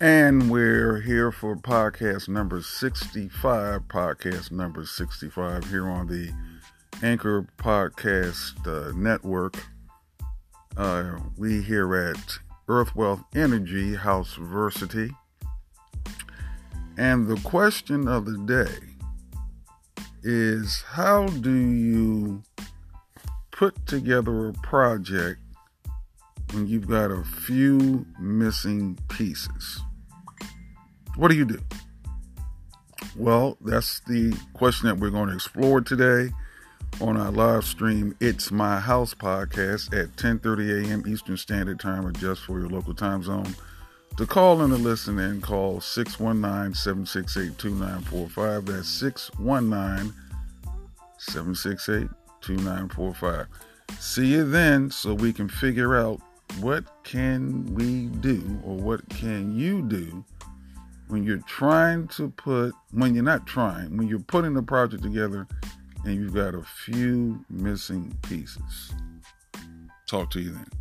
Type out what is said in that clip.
And we're here for podcast number 65, podcast number 65 here on the Anchor Podcast uh, Network. Uh, we here at Earth Wealth Energy House Versity. And the question of the day is how do you put together a project when you've got a few missing pieces? What do you do? Well, that's the question that we're going to explore today on our live stream It's My House podcast at 10:30 a.m. Eastern Standard Time adjust for your local time zone. To call in and to listen in, call 619-768-2945. That's 619-768-2945. See you then so we can figure out what can we do or what can you do when you're trying to put, when you're not trying, when you're putting the project together and you've got a few missing pieces. Talk to you then.